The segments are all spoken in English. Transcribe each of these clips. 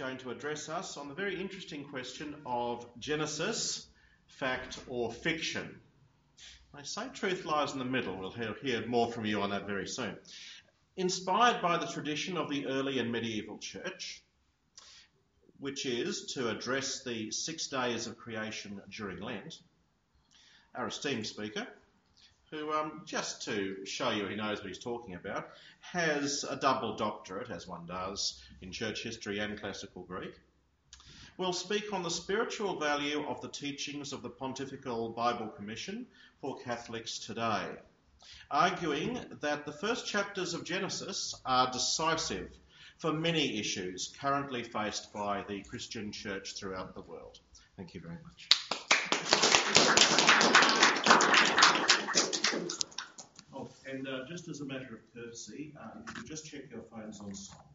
going to address us on the very interesting question of Genesis, fact or fiction. I say truth lies in the middle. We'll hear more from you on that very soon. Inspired by the tradition of the early and medieval church, which is to address the six days of creation during Lent, our esteemed speaker, who, um, just to show you he knows what he's talking about, has a double doctorate, as one does in church history and classical Greek. We'll speak on the spiritual value of the teachings of the Pontifical Bible Commission for Catholics today, arguing that the first chapters of Genesis are decisive for many issues currently faced by the Christian church throughout the world. Thank you very much. Oh, and uh, just as a matter of courtesy, uh, if you could just check your phones on silent.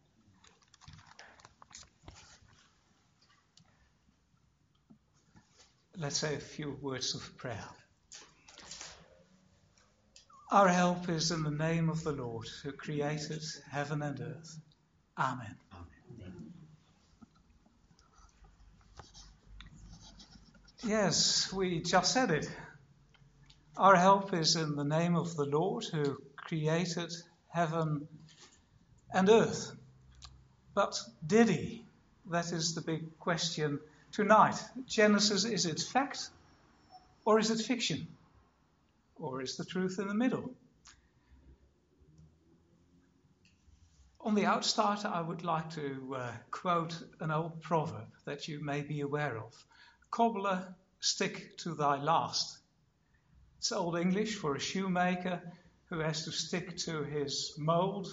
Let's say a few words of prayer. Our help is in the name of the Lord who created heaven and earth. Amen. Amen. Yes, we just said it. Our help is in the name of the Lord who created heaven and earth. But did he? That is the big question tonight. Genesis, is it fact or is it fiction? Or is the truth in the middle? On the outstart, I would like to uh, quote an old proverb that you may be aware of Cobbler, stick to thy last. It's Old English for a shoemaker who has to stick to his mold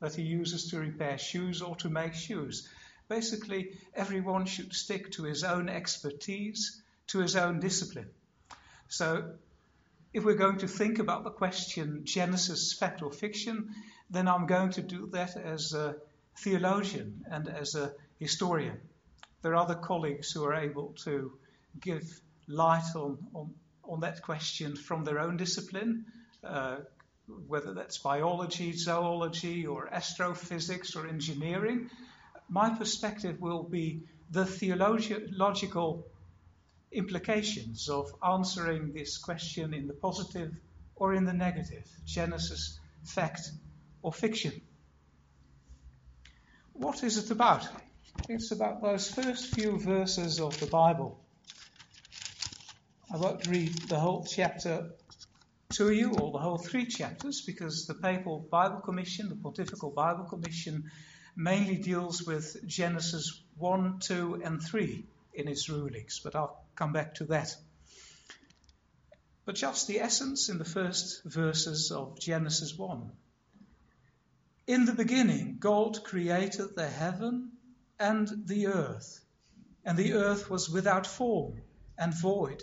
that he uses to repair shoes or to make shoes. Basically, everyone should stick to his own expertise, to his own discipline. So, if we're going to think about the question Genesis, fact or fiction, then I'm going to do that as a theologian and as a historian. There are other colleagues who are able to give light on, on on that question from their own discipline, uh, whether that's biology, zoology, or astrophysics, or engineering. My perspective will be the theological implications of answering this question in the positive or in the negative Genesis, fact, or fiction. What is it about? It's about those first few verses of the Bible I won't read the whole chapter to you, or the whole three chapters, because the Papal Bible Commission, the Pontifical Bible Commission, mainly deals with Genesis 1, 2, and 3 in its rulings, but I'll come back to that. But just the essence in the first verses of Genesis 1. In the beginning, God created the heaven and the earth, and the earth was without form and void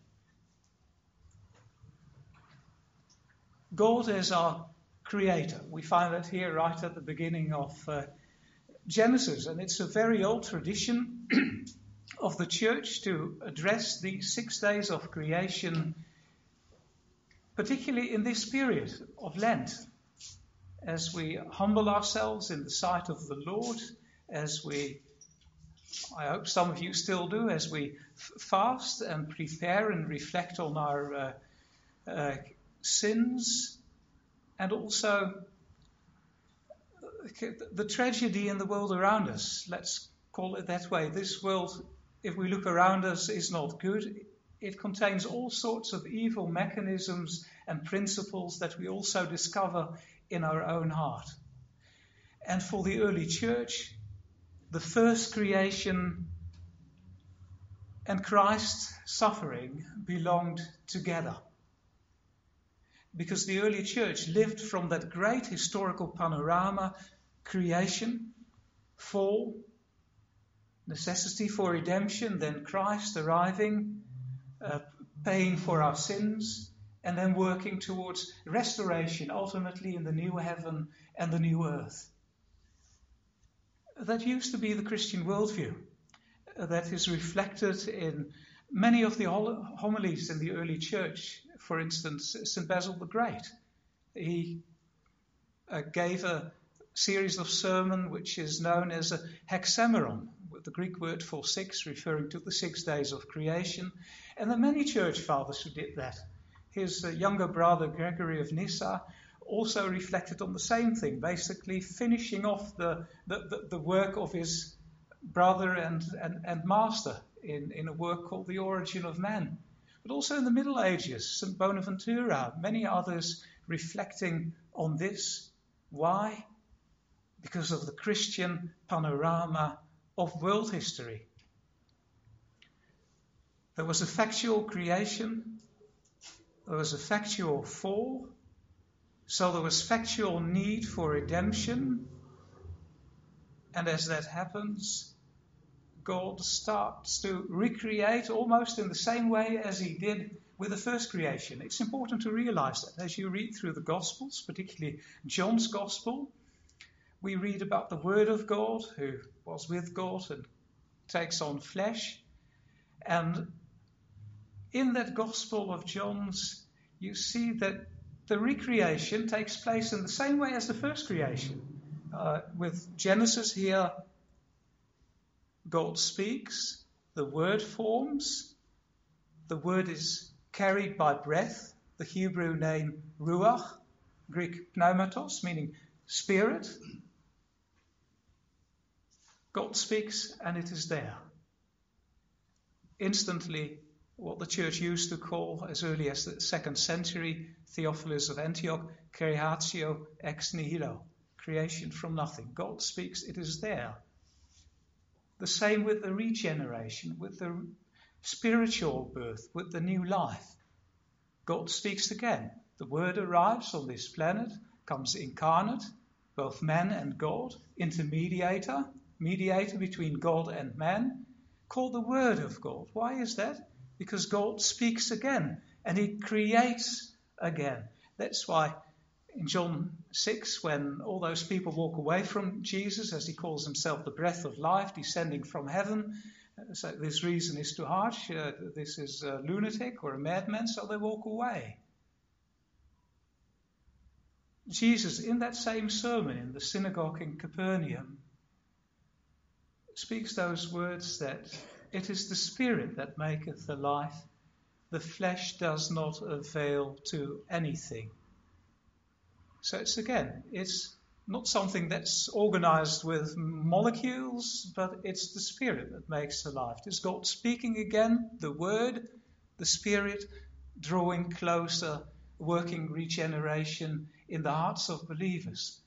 God is our creator. We find that here right at the beginning of uh, Genesis, and it's a very old tradition of the church to address the six days of creation, particularly in this period of Lent, as we humble ourselves in the sight of the Lord, as we I hope some of you still do as we f- fast and prepare and reflect on our uh, uh, sins, and also the tragedy in the world around us. Let's call it that way. This world, if we look around us, is not good. It contains all sorts of evil mechanisms and principles that we also discover in our own heart. And for the early church, the first creation and Christ's suffering belonged together because the early church lived from that great historical panorama creation, fall, necessity for redemption, then Christ arriving, uh, paying for our sins, and then working towards restoration, ultimately in the new heaven and the new earth. That used to be the Christian worldview. That is reflected in many of the homilies in the early church. For instance, St. Basil the Great. He uh, gave a series of sermon which is known as a hexameron, with the Greek word for six, referring to the six days of creation. And there are many church fathers who did that. His uh, younger brother, Gregory of Nyssa, also reflected on the same thing, basically finishing off the, the, the, the work of his brother and, and, and master in, in a work called The Origin of Man. But also in the Middle Ages, St. Bonaventura, many others reflecting on this. Why? Because of the Christian panorama of world history. There was a factual creation, there was a factual fall, so there was factual need for redemption. And as that happens, God starts to recreate almost in the same way as he did with the first creation. It's important to realize that as you read through the Gospels, particularly John's Gospel, we read about the Word of God who was with God and takes on flesh. And in that Gospel of John's, you see that the recreation takes place in the same way as the first creation. Uh, with Genesis here, God speaks, the word forms, the word is carried by breath, the Hebrew name ruach, Greek pneumatos, meaning spirit. God speaks and it is there. Instantly, what the church used to call, as early as the second century, Theophilus of Antioch, creatio ex nihilo, creation from nothing. God speaks, it is there. The same with the regeneration, with the spiritual birth, with the new life. God speaks again. The Word arrives on this planet, comes incarnate, both man and God, intermediator, mediator between God and man, called the Word of God. Why is that? Because God speaks again and He creates again. That's why in John 6, when all those people walk away from Jesus, as He calls Himself the breath of life descending from heaven, uh, so this reason is too harsh, uh, this is a lunatic or a madman, so they walk away. Jesus, in that same sermon in the synagogue in Capernaum, speaks those words that it is the Spirit that maketh the life, the flesh does not avail to anything. So it's again, it's not something that's organized with molecules, but it's the Spirit that makes the life. It's God speaking again, the Word, the Spirit drawing closer, working regeneration in the hearts of believers.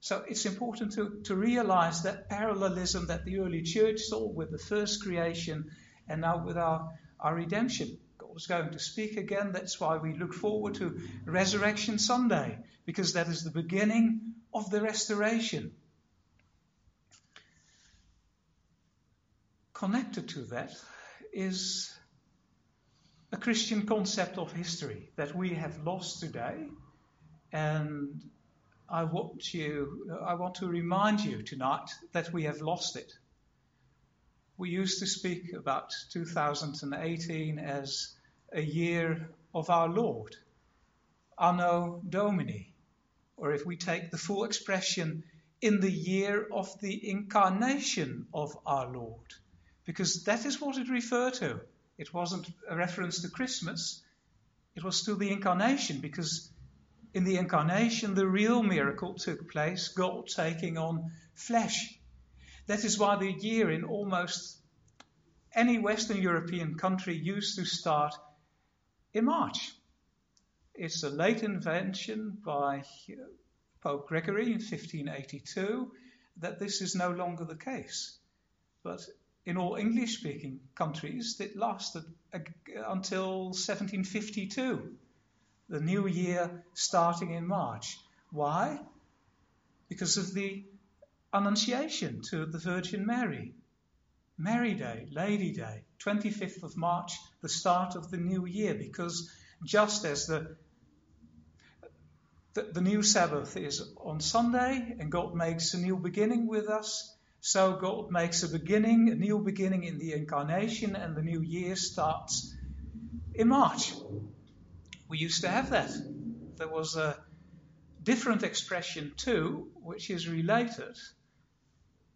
So it's important to, to realize that parallelism that the early church saw with the first creation and now with our, our redemption. Is going to speak again. That's why we look forward to Resurrection Sunday, because that is the beginning of the restoration. Connected to that is a Christian concept of history that we have lost today and I want you, I want to remind you tonight that we have lost it. We used to speak about 2018 as a year of our Lord, Anno Domini, or if we take the full expression, in the year of the incarnation of our Lord, because that is what it referred to. It wasn't a reference to Christmas, it was to the incarnation, because in the incarnation, the real miracle took place, God taking on flesh. That is why the year in almost any Western European country used to start in March. It's a late invention by Pope Gregory in 1582 that this is no longer the case. But in all English speaking countries, it lasted until 1752 the new year starting in March. Why? Because of the Annunciation to the Virgin Mary. Mary Day, Lady Day, 25th of March, the start of the new year, because just as the the, the new Sabbath is on Sunday and God makes a new beginning with us, so God makes a beginning, a new beginning in the incarnation, and the new year starts in March. We used to have that. There was a different expression too, which is related.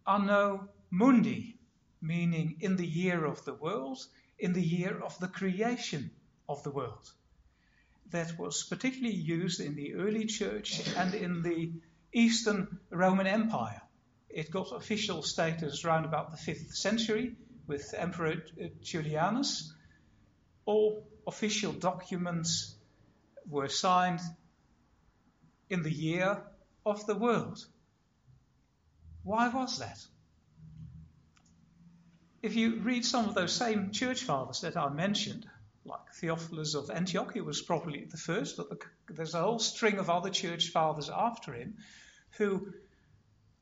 Anno Mundi, meaning in the year of the world, in the year of the creation of the world. That was particularly used in the early church and in the Eastern Roman Empire. It got official status around about the 5th century with Emperor Julianus. All official documents were signed in the year of the world. Why was that? If you read some of those same church fathers that I mentioned, like Theophilus of Antioch, he was probably the first, but there's a whole string of other church fathers after him who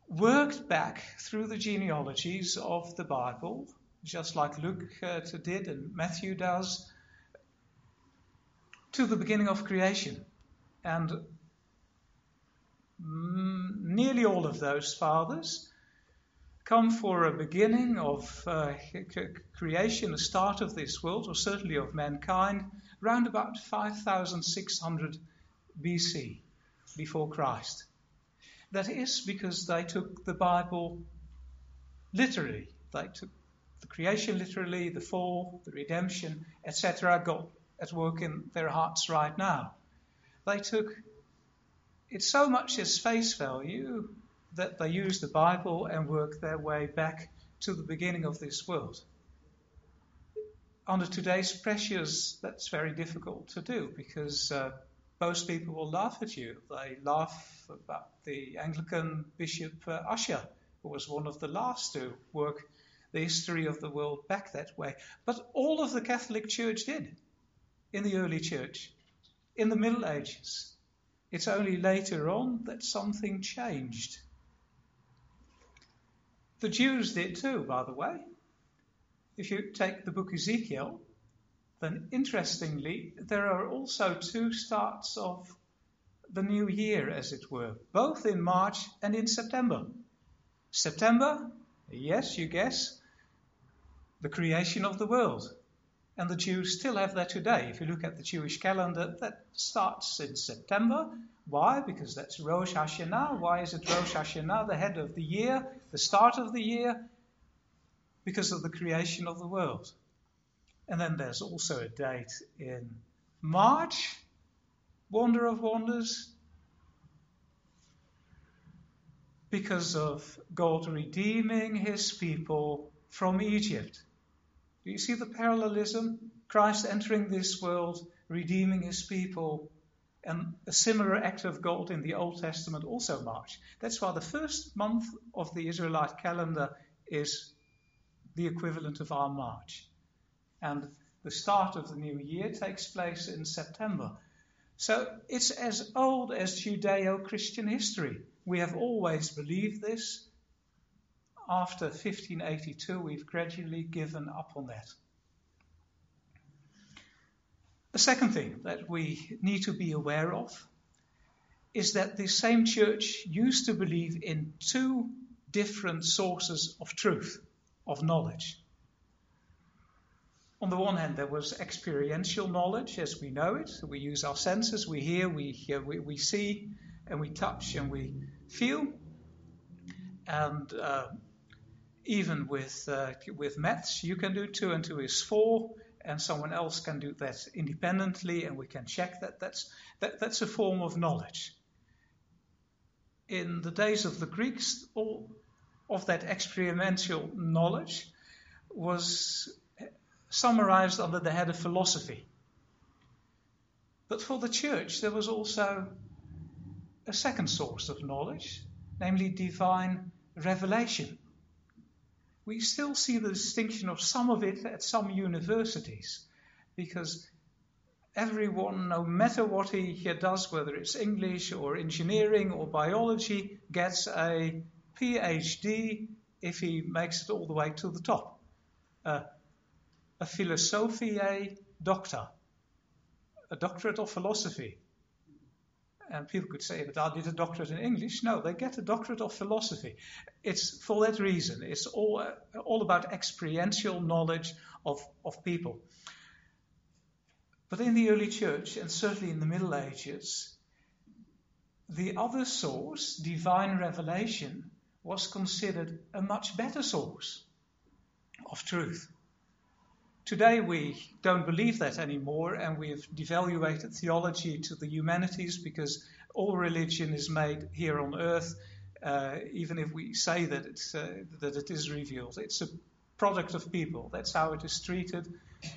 worked back through the genealogies of the Bible, just like Luke uh, did and Matthew does, to the beginning of creation. And mm, nearly all of those fathers come for a beginning of uh, creation, a start of this world, or certainly of mankind, round about 5600 BC, before Christ. That is because they took the Bible literally. They took the creation literally, the fall, the redemption, etc., got at work in their hearts right now. They took it so much as face value that they use the Bible and work their way back to the beginning of this world. Under today's pressures, that's very difficult to do because uh, most people will laugh at you. They laugh about the Anglican Bishop uh, Ussher, who was one of the last to work the history of the world back that way. But all of the Catholic Church did in the early church, in the Middle Ages. It's only later on that something changed. The Jews did too, by the way. If you take the book Ezekiel, then interestingly, there are also two starts of the new year, as it were, both in March and in September. September, yes, you guess, the creation of the world. And the Jews still have that today. If you look at the Jewish calendar, that starts in September. Why? Because that's Rosh Hashanah. Why is it Rosh Hashanah, the head of the year, the start of the year? Because of the creation of the world. And then there's also a date in March, wonder of wonders, because of God redeeming his people from Egypt. Do you see the parallelism? Christ entering this world, redeeming his people, and a similar act of God in the Old Testament also March. That's why the first month of the Israelite calendar is the equivalent of our March and the start of the new year takes place in September. So it's as old as Judeo Christian history. We have always believed this. After 1582, we've gradually given up on that. The second thing that we need to be aware of is that the same church used to believe in two different sources of truth, of knowledge. On the one hand, there was experiential knowledge as we know it. We use our senses, we hear, we, hear, we, we see, and we touch and we feel. And uh, even with, uh, with maths, you can do two and two is four, and someone else can do that independently, and we can check that. That's, that, that's a form of knowledge. In the days of the Greeks, all of that experiential knowledge was summarized under the head of philosophy. But for the church, there was also a second source of knowledge, namely divine revelation. We still see the distinction of some of it at some universities because everyone, no matter what he does, whether it's English or engineering or biology, gets a PhD if he makes it all the way to the top. a, a philosophiae doctor, a doctorate of philosophy. And people could say, but I did a doctorate in English. No, they get a doctorate of philosophy. It's for that reason. It's all, uh, all about experiential knowledge of, of people. But in the early church, and certainly in the Middle Ages, the other source, divine revelation, was considered a much better source of truth. Today we don't believe that anymore, and we have devaluated theology to the humanities because all religion is made here on earth. Uh, even if we say that it's uh, that it is revealed, it's a product of people. That's how it is treated.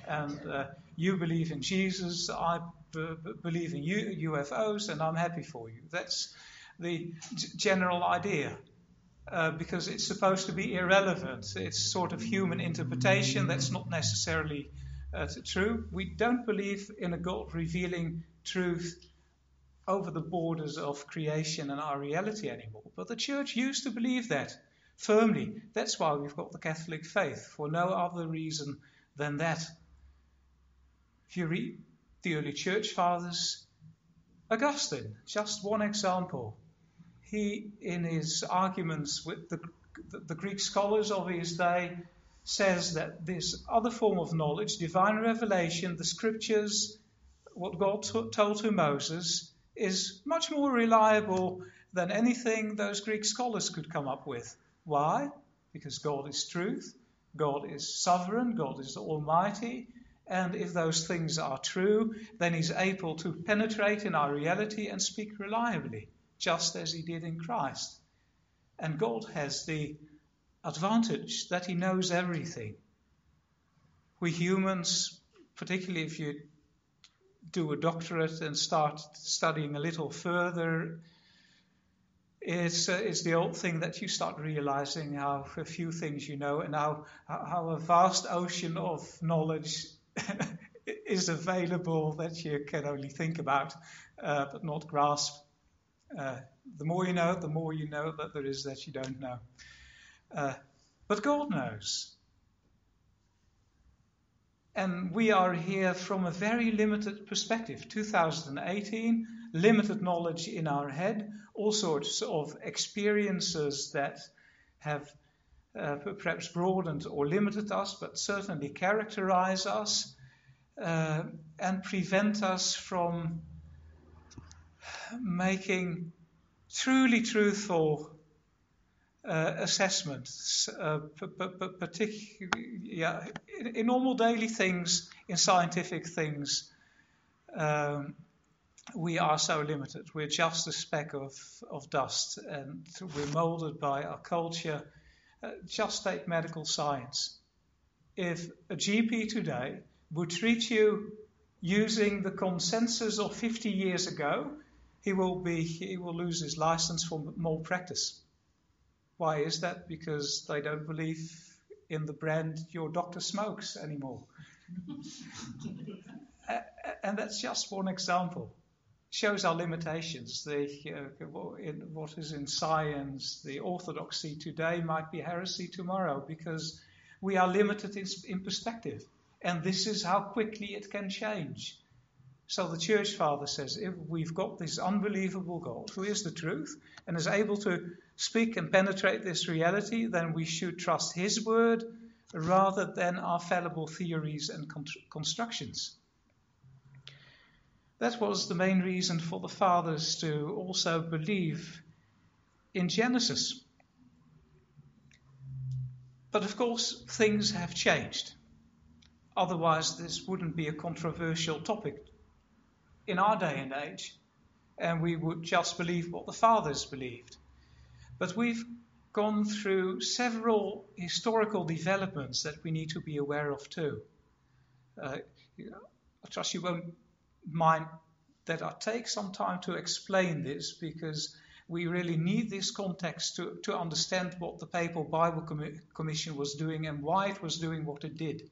And uh, you believe in Jesus, I b- b- believe in U- UFOs, and I'm happy for you. That's the g- general idea. Uh, because it's supposed to be irrelevant. It's sort of human interpretation that's not necessarily uh, true. We don't believe in a God revealing truth over the borders of creation and our reality anymore. But the church used to believe that firmly. That's why we've got the Catholic faith, for no other reason than that. If you read the early church fathers, Augustine, just one example he, in his arguments with the, the, Greek scholars of his day, says that this other form of knowledge, divine revelation, the scriptures, what God t- told to Moses, is much more reliable than anything those Greek scholars could come up with. Why? Because God is truth, God is sovereign, God is almighty, and if those things are true, then He's able to penetrate in our reality and speak reliably just as he did in Christ. And God has the advantage that he knows everything. We humans, particularly if you do a doctorate and start studying a little further, it's, uh, it's the old thing that you start realizing how few things you know and how, how a vast ocean of knowledge is available that you can only think about uh, but not grasp. Uh, the more you know, the more you know that there is that you don't know. Uh, but God knows. And we are here from a very limited perspective. 2018, limited knowledge in our head, all sorts of experiences that have uh, perhaps broadened or limited us, but certainly characterize us uh, and prevent us from making truly truthful uh, assessments, uh, particularly yeah, in, in, normal daily things, in scientific things, um, we are so limited. We're just a speck of, of dust, and we're molded by our culture. Uh, just take medical science. If a GP today would treat you using the consensus of 50 years ago, he will be he will lose his license for malpractice. Why is that? Because they don't believe in the brand your doctor smokes anymore. and that's just one example. Shows our limitations. The, uh, in, what is in science, the orthodoxy today might be heresy tomorrow because we are limited in, in perspective. And this is how quickly it can change. So the church father says if we've got this unbelievable God who is the truth and is able to speak and penetrate this reality, then we should trust his word rather than our fallible theories and constructions. That was the main reason for the fathers to also believe in Genesis. But of course, things have changed. Otherwise, this wouldn't be a controversial topic in our day and age, and we would just believe what the fathers believed. But we've gone through several historical developments that we need to be aware of too. Uh, I trust you won't mind that I take some time to explain this because we really need this context to, to understand what the Papal Bible Commission was doing and why it was doing what it did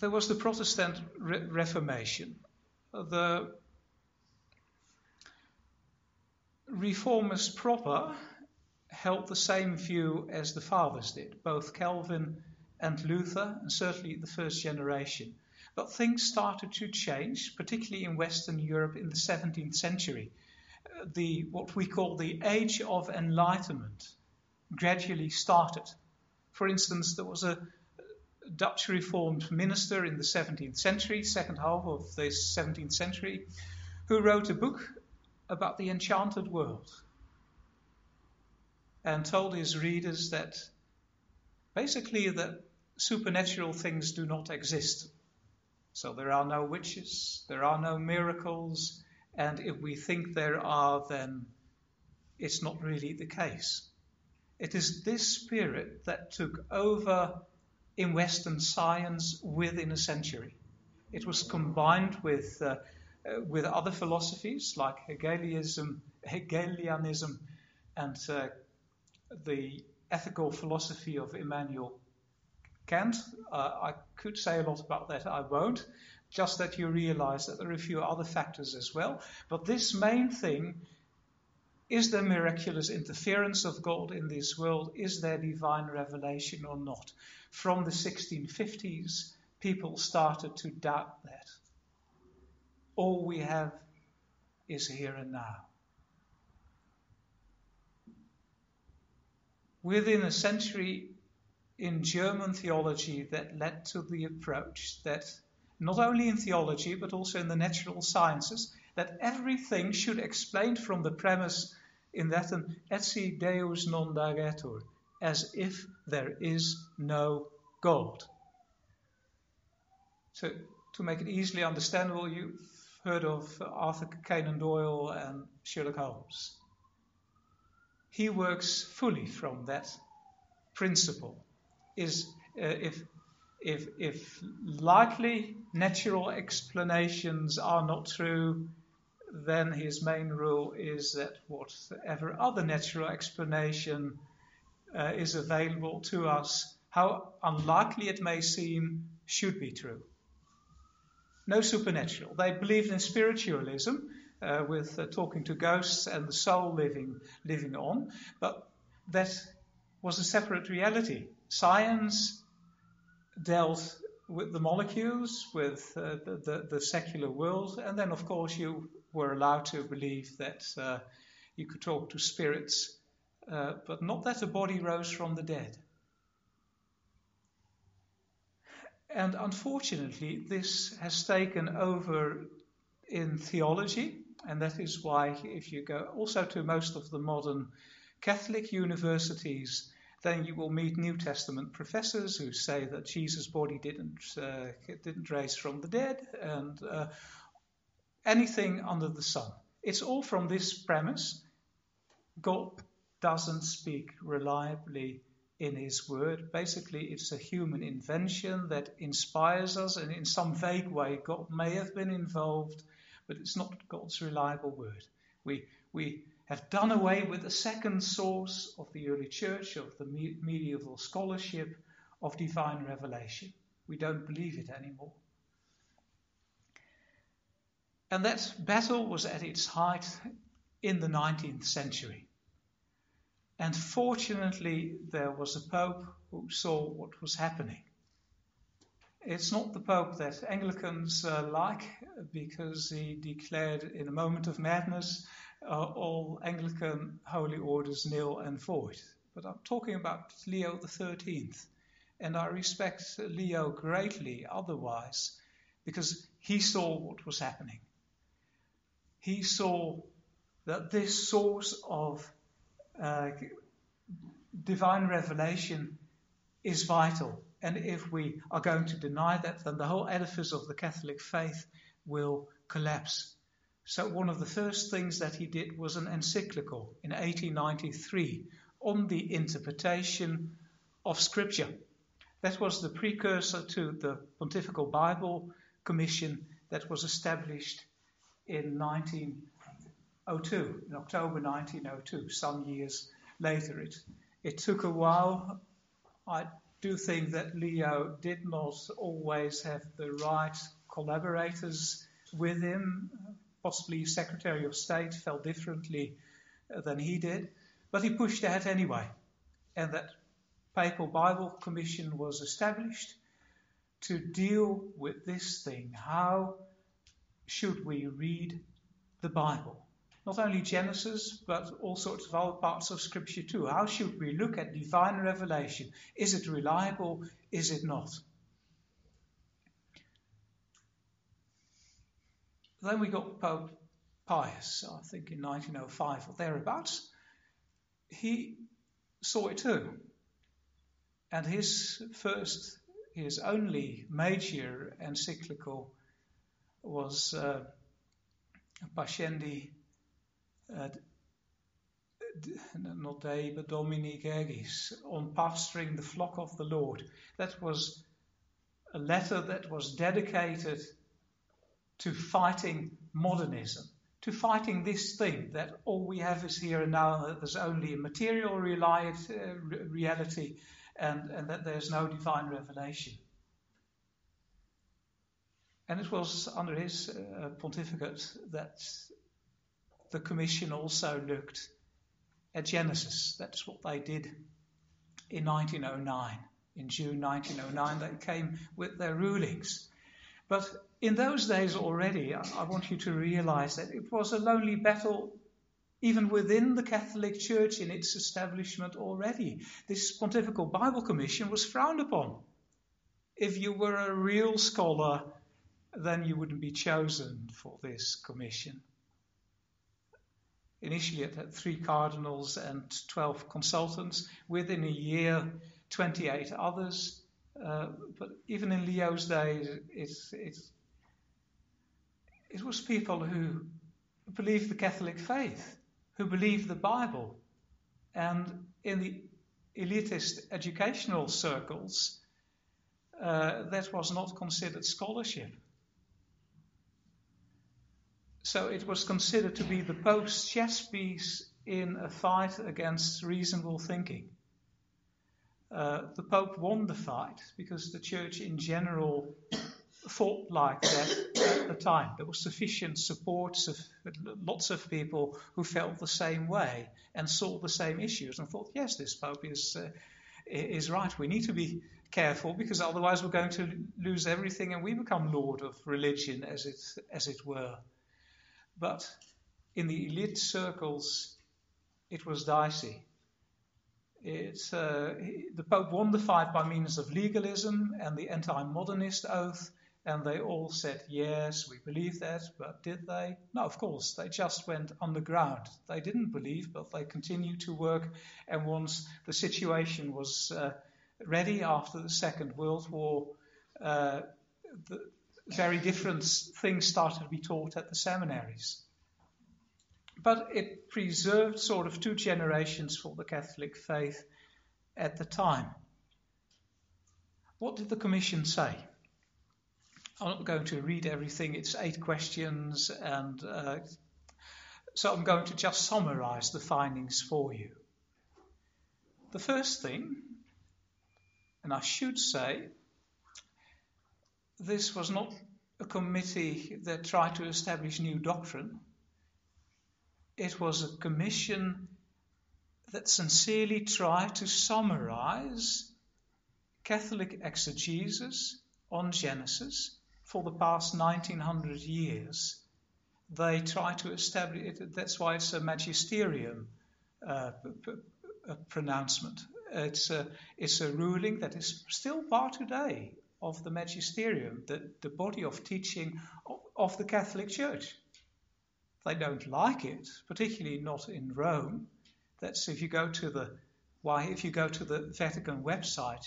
there was the Protestant Re- Reformation. The reformers proper held the same view as the fathers did, both Calvin and Luther, and certainly the first generation. But things started to change, particularly in Western Europe in the 17th century. The what we call the Age of Enlightenment gradually started. For instance, there was a Dutch Reformed minister in the 17th century, second half of the 17th century, who wrote a book about the enchanted world and told his readers that basically that supernatural things do not exist. So there are no witches, there are no miracles, and if we think there are, then it's not really the case. It is this spirit that took over in Western science within a century. It was combined with, uh, uh, with other philosophies like Hegelianism, Hegelianism and uh, the ethical philosophy of Immanuel Kant. Uh, I could say a lot about that, I won't. Just that you realize that there are a few other factors as well. But this main thing is there miraculous interference of God in this world? Is there divine revelation or not? From the 1650s, people started to doubt that. All we have is here and now. within a century in German theology that led to the approach that not only in theology but also in the natural sciences that everything should explain from the premise in Latin etsi deus non daretur as if there is no God. So to make it easily understandable, you've heard of Arthur Conan Doyle and Sherlock Holmes he works fully from that principle. Is uh, if if if likely natural explanations are not true, then his main rule is that whatever other natural explanation uh, is available to us, how unlikely it may seem, should be true. No supernatural. They believed in spiritualism, uh, with uh, talking to ghosts and the soul living living on, but that was a separate reality. Science dealt with the molecules, with uh, the, the, the, secular world, and then of course you were allowed to believe that uh, you could talk to spirits, uh, but not that a body rose from the dead. And unfortunately, this has taken over in theology, and that is why, if you go also to most of the modern Catholic universities, then you will meet New Testament professors who say that Jesus' body didn't uh, didn't rise from the dead, and uh, anything under the sun. It's all from this premise: God doesn't speak reliably in His Word. Basically, it's a human invention that inspires us, and in some vague way, God may have been involved but it's not God's reliable word. We, we have done away with the second source of the early church, of the medieval scholarship of divine revelation. We don't believe it anymore. And that battle was at its height in the 19th century. And fortunately, there was a pope who saw what was happening. It's not the Pope that Anglicans uh, like because he declared in a moment of madness uh, all Anglican holy orders nil and void. But I'm talking about Leo XIII. And I respect Leo greatly otherwise because he saw what was happening. He saw that this source of uh, divine revelation is vital and if we are going to deny that, then the whole edifice of the Catholic faith will collapse. So, one of the first things that he did was an encyclical in 1893 on the interpretation of Scripture. That was the precursor to the Pontifical Bible Commission that was established in 1902, in October 1902, some years later. It, it took a while. I do think that Leo did not always have the right collaborators with him. Possibly Secretary of State felt differently uh, than he did. But he pushed ahead anyway, and that Papal Bible Commission was established to deal with this thing. How should we read the Bible? Not only Genesis, but all sorts of other parts of Scripture too. How should we look at divine revelation? Is it reliable? Is it not? Then we got Pope Pius, I think in 1905 or thereabouts. He saw it too. And his first, his only major encyclical was uh, Pascendi, uh, not Dei, but Domini Gregis, on pastoring the flock of the Lord. That was a letter that was dedicated to fighting modernism, to fighting this thing that all we have is here and now, that there's only a material uh, reality and, and that there's no divine revelation. And it was under his uh, pontificate that the commission also looked at Genesis. That's what they did in 1909. In June 1909, they came with their rulings. But in those days already, I, I want you to realize that it was a lonely battle even within the Catholic Church in its establishment already. This Pontifical Bible Commission was frowned upon. If you were a real scholar, then you wouldn't be chosen for this commission. Initially, it had three cardinals and 12 consultants. Within a year, 28 others. Uh, but even in Leo's days, it's, it's, it was people who believed the Catholic faith who believed the Bible. And in the elitist educational circles, uh, that was not considered scholarship. So it was considered to be the Pope's chess piece in a fight against reasonable thinking. Uh, the Pope won the fight because the Church in general thought like that at the time. There was sufficient support, lots of people who felt the same way and saw the same issues and thought, yes, this Pope is, uh, is right. We need to be careful because otherwise we're going to lose everything and we become lord of religion, as it, as it were. But in the elite circles, it was dicey. Uh, the Pope won the fight by means of legalism and the anti modernist oath, and they all said, Yes, we believe that, but did they? No, of course, they just went underground. They didn't believe, but they continued to work. And once the situation was uh, ready after the Second World War, uh, the very different things started to be taught at the seminaries. But it preserved sort of two generations for the Catholic faith at the time. What did the Commission say? I'm not going to read everything, it's eight questions, and uh, so I'm going to just summarize the findings for you. The first thing, and I should say, this was not a committee that tried to establish new doctrine. It was a commission that sincerely tried to summarize Catholic exegesis on Genesis for the past 1900 years. They try to establish it, that's why it's a magisterium uh, pronouncement. It's a, it's a ruling that is still part today of the magisterium, the, the body of teaching of, of the Catholic Church. They don't like it, particularly not in Rome. That's if you go to the why if you go to the Vatican website,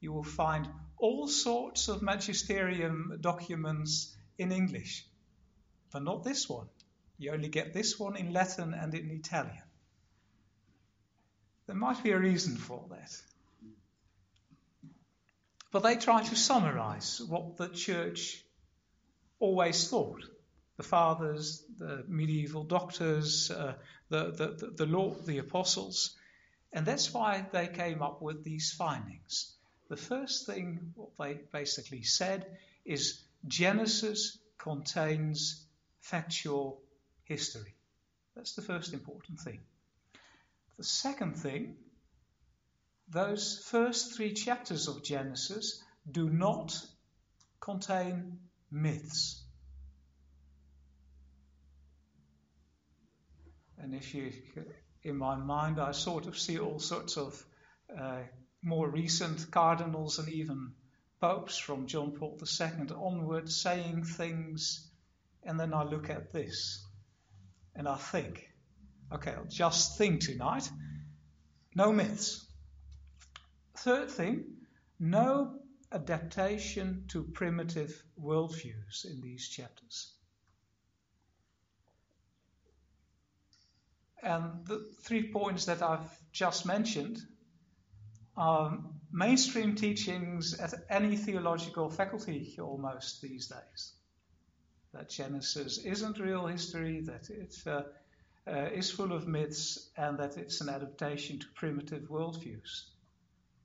you will find all sorts of magisterium documents in English, but not this one. You only get this one in Latin and in Italian. There might be a reason for that. But they try to summarize what the church always thought. The fathers, the medieval doctors, uh, the, the, the, the, law, the apostles. And that's why they came up with these findings. The first thing what they basically said is Genesis contains factual history. That's the first important thing. The second thing, those first three chapters of Genesis do not contain myths. And if you, in my mind, I sort of see all sorts of uh, more recent cardinals and even popes from John Paul II onward saying things, and then I look at this and I think, okay, I'll just think tonight. No myths. Third thing, no adaptation to primitive worldviews in these chapters. And the three points that I've just mentioned are mainstream teachings at any theological faculty almost these days. That Genesis isn't real history, that it uh, uh, is full of myths, and that it's an adaptation to primitive worldviews.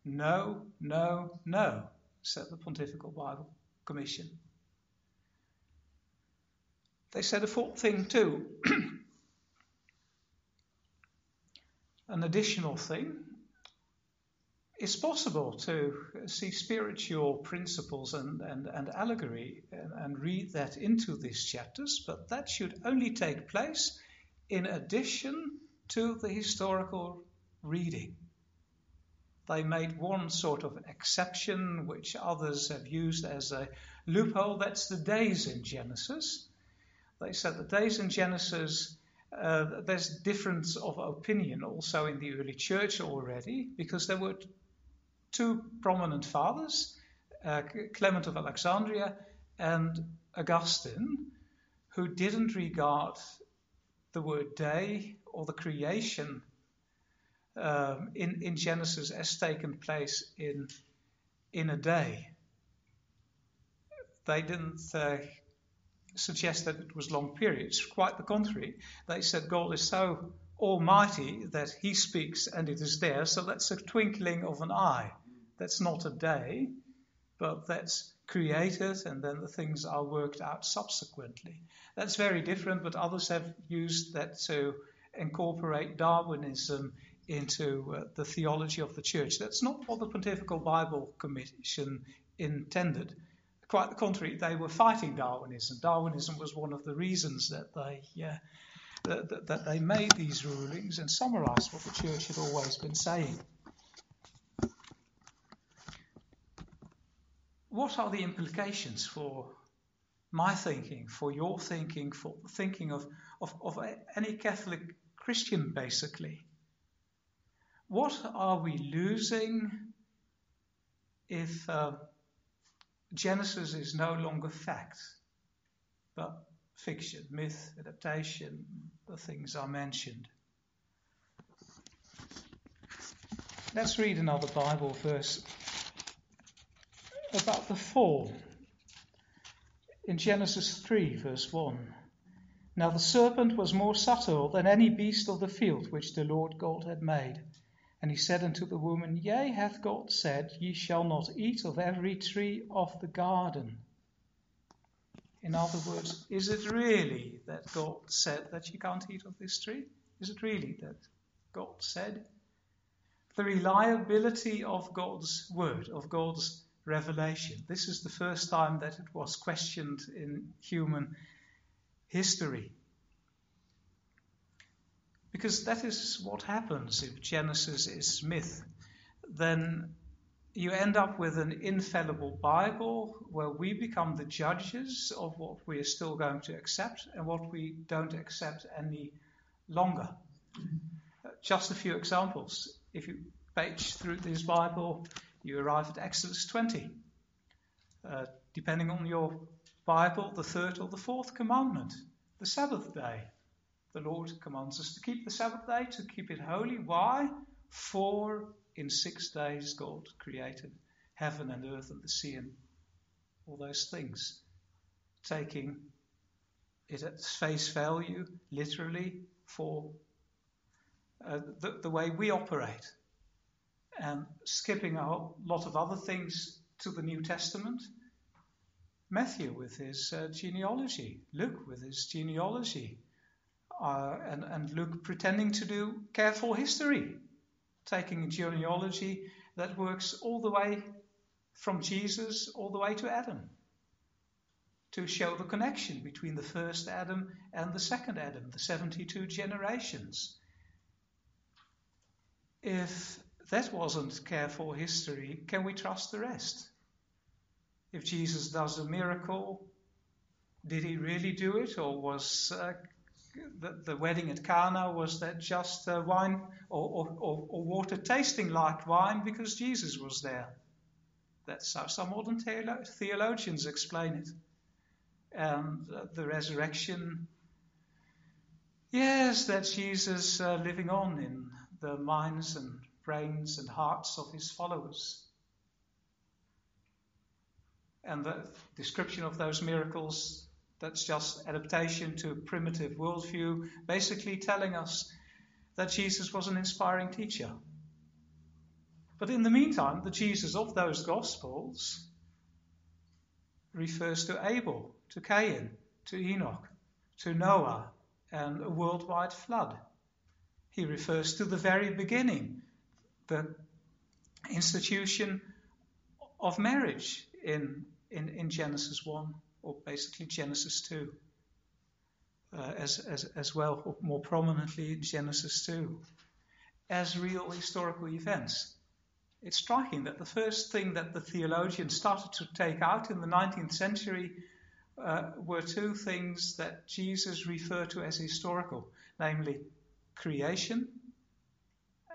No, no, no, said the Pontifical Bible Commission. They said a fourth thing too. An additional thing it's possible to see spiritual principles and, and, and allegory and, and, read that into these chapters, but that should only take place in addition to the historical reading. They made one sort of exception, which others have used as a loophole. That's the days in Genesis. They said the days in Genesis uh, there's difference of opinion also in the early church already, because there were two prominent fathers, uh, Clement of Alexandria and Augustine, who didn't regard the word day or the creation um, in, in Genesis as taken place in, in a day. They didn't uh, suggest that it was long periods. Quite the contrary. They said God is so almighty that he speaks and it is there. So that's a twinkling of an eye. That's not a day, but that's created and then the things are worked out subsequently. That's very different, but others have used that to incorporate Darwinism into uh, the theology of the church. That's not what the Pontifical Bible Commission intended. Quite the contrary, they were fighting Darwinism. Darwinism was one of the reasons that they uh, that, that they made these rulings and summarized what the church had always been saying. What are the implications for my thinking, for your thinking, for the thinking of, of, of any Catholic Christian, basically? What are we losing if uh, Genesis is no longer fact, but fiction, myth, adaptation, the things I mentioned. Let's read another Bible verse about the fall. In Genesis 3, verse 1. Now the serpent was more subtle than any beast of the field which the Lord God had made. And he said unto the woman, Yea, hath God said, Ye shall not eat of every tree of the garden. In other words, is it really that God said that you can't eat of this tree? Is it really that God said? The reliability of God's word, of God's revelation. This is the first time that it was questioned in human history. Because that is what happens if Genesis is myth. Then you end up with an infallible Bible where we become the judges of what we are still going to accept and what we don't accept any longer. just a few examples. If you page through this Bible, you arrive at Exodus 20. Uh, depending on your Bible, the third or the fourth commandment, the Sabbath day. The Lord commands us to keep the Sabbath day, to keep it holy. Why? For in six days God created heaven and earth and the sea and all those things. Taking it at face value, literally, for uh, the, the way we operate. And skipping a lot of other things to the New Testament. Matthew with his uh, genealogy, Luke with his genealogy, uh, and, and Luke pretending to do careful history, taking a genealogy that works all the way from Jesus all the way to Adam to show the connection between the first Adam and the second Adam, the 72 generations. If that wasn't careful history, can we trust the rest? If Jesus does a miracle, did he really do it, or was uh, the, the, wedding at Cana was that just uh, wine or, or, or, water tasting like wine because Jesus was there? That's how some modern theologians explain it. And the resurrection, yes, that's Jesus uh, living on in the minds and brains and hearts of his followers. And the description of those miracles, that's just adaptation to a primitive worldview, basically telling us that Jesus was an inspiring teacher. But in the meantime, the Jesus of those Gospels refers to Abel, to Cain, to Enoch, to Noah, and a worldwide flood. He refers to the very beginning the institution of marriage in, in, in Genesis 1, or basically Genesis 2, uh, as, as, as well, or more prominently Genesis 2, as real historical events. It's striking that the first thing that the theologians started to take out in the 19th century uh, were two things that Jesus referred to as historical, namely creation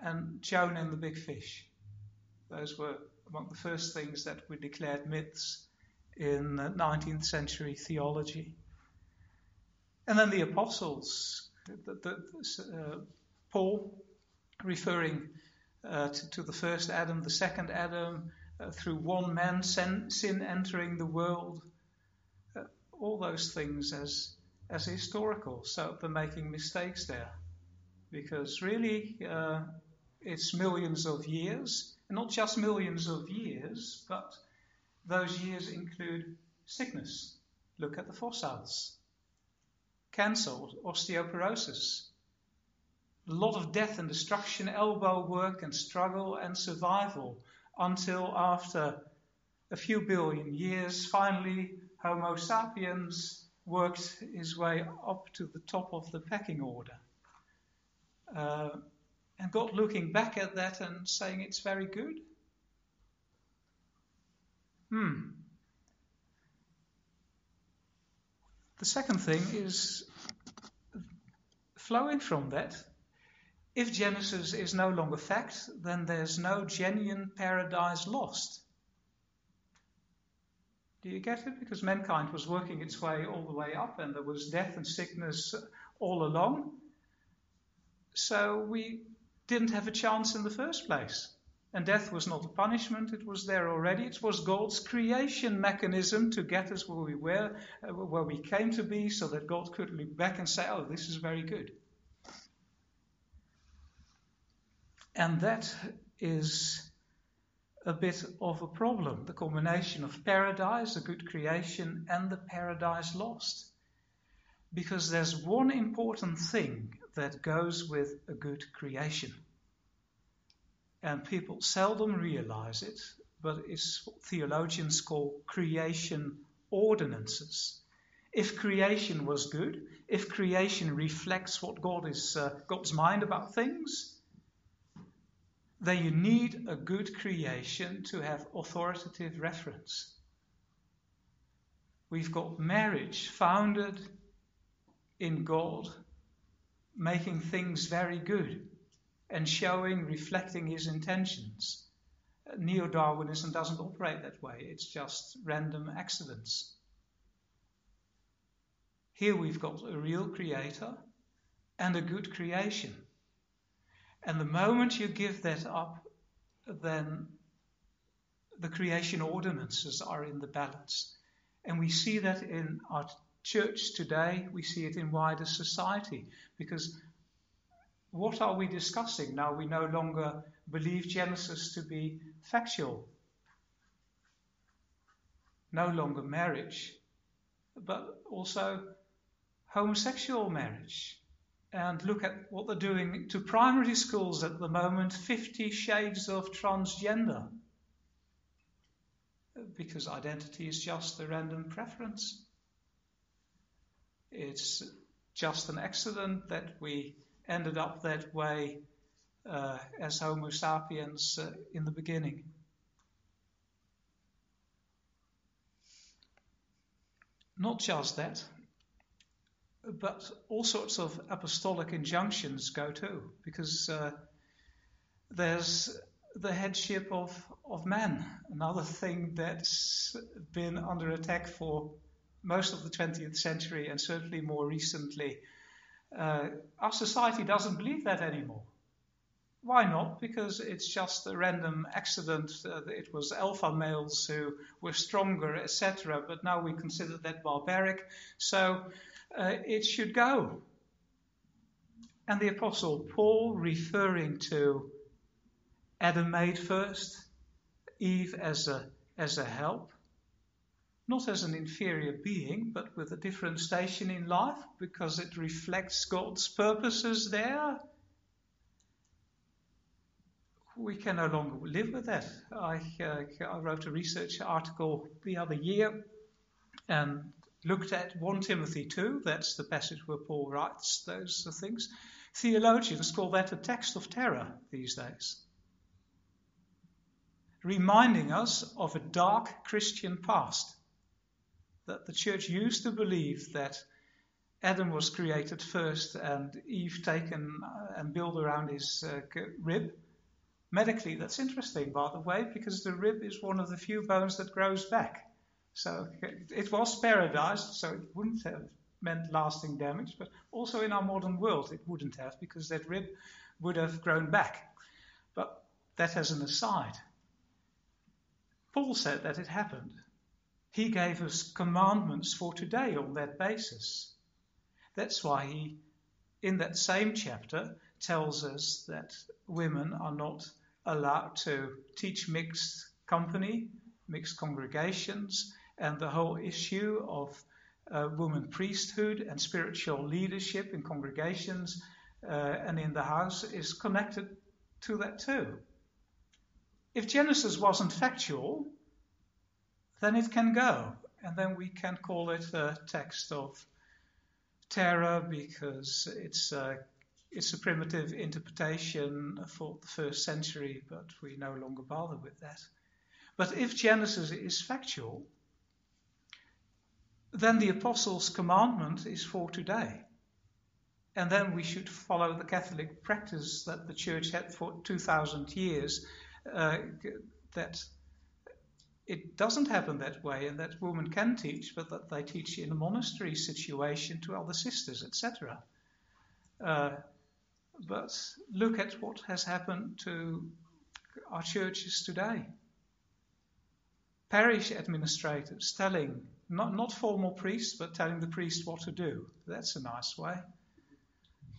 and Jonah and the big fish. Those were among the first things that were declared myths in 19th century theology. And then the apostles, the, the, uh, Paul referring uh, to, to, the first Adam, the second Adam, uh, through one man, sin, sin, entering the world, uh, all those things as, as historical. So they're making mistakes there. Because really, uh, it's millions of years, and not just millions of years, but those years include sickness. Look at the fossils. Cancer, osteoporosis. A lot of death and destruction, elbow work and struggle and survival until after a few billion years, finally, Homo sapiens worked his way up to the top of the pecking order. Uh, and God looking back at that and saying it's very good? Hmm. The second thing is flowing from that. If Genesis is no longer fact, then there's no genuine paradise lost. Do you get it? Because mankind was working its way all the way up and there was death and sickness all along. So we didn't have a chance in the first place. And death was not a punishment, it was there already. It was God's creation mechanism to get us where we were, uh, where we came to be, so that God could look back and say, oh, this is very good. And that is a bit of a problem the combination of paradise, a good creation, and the paradise lost. Because there's one important thing that goes with a good creation. And people seldom realize it, but it's what theologians call creation ordinances. If creation was good, if creation reflects what God is, uh, God's mind about things, then you need a good creation to have authoritative reference. We've got marriage founded in God making things very good and showing, reflecting his intentions. Neo Darwinism doesn't operate that way, it's just random accidents. Here we've got a real creator and a good creation. And the moment you give that up, then the creation ordinances are in the balance. And we see that in our church today, we see it in wider society. Because what are we discussing now? We no longer believe Genesis to be factual. No longer marriage, but also homosexual marriage. and look at what they're doing to primary schools at the moment 50 shades of transgender. Because identity is just a random preference. It's just an accident that we ended up that way uh, as Homo sapiens uh, in the beginning. Not just that, but all sorts of apostolic injunctions go too, because uh, there's the headship of, of man, another thing that's been under attack for most of the 20th century and certainly more recently. Uh, our society doesn't believe that anymore. Why not? Because it's just a random accident. Uh, it was alpha males who were stronger, etc. But now we consider that barbaric. So uh, it should go. And the Apostle Paul, referring to Adam made first, Eve as a, as a help, not as an inferior being, but with a different station in life because it reflects God's purposes there. We can no longer live with that. I, uh, I wrote a research article the other year and looked at 1 Timothy 2, that's the passage where Paul writes those things. Theologians call that a text of terror these days, reminding us of a dark Christian past. That the church used to believe that Adam was created first and Eve taken uh, and built around his uh, rib. Medically, that's interesting, by the way, because the rib is one of the few bones that grows back. So it was paradise, so it wouldn't have meant lasting damage, but also in our modern world it wouldn't have because that rib would have grown back. But that as an aside. Paul said that it happened. He gave us commandments for today on that basis. That's why he, in that same chapter, tells us that women are not allowed to teach mixed company, mixed congregations, and the whole issue of uh, woman priesthood and spiritual leadership in congregations uh, and in the house is connected to that too. If Genesis wasn't factual, then it can go, and then we can call it a text of terror because it's a, it's a primitive interpretation for the first century, but we no longer bother with that. But if Genesis is factual, then the apostles' commandment is for today. And then we should follow the Catholic practice that the church had for 2,000 years, uh, that it doesn't happen that way, and that women can teach, but that they teach in a monastery situation to other sisters, etc. Uh, but look at what has happened to our churches today. Parish administrators telling not, not formal priests, but telling the priest what to do. That's a nice way.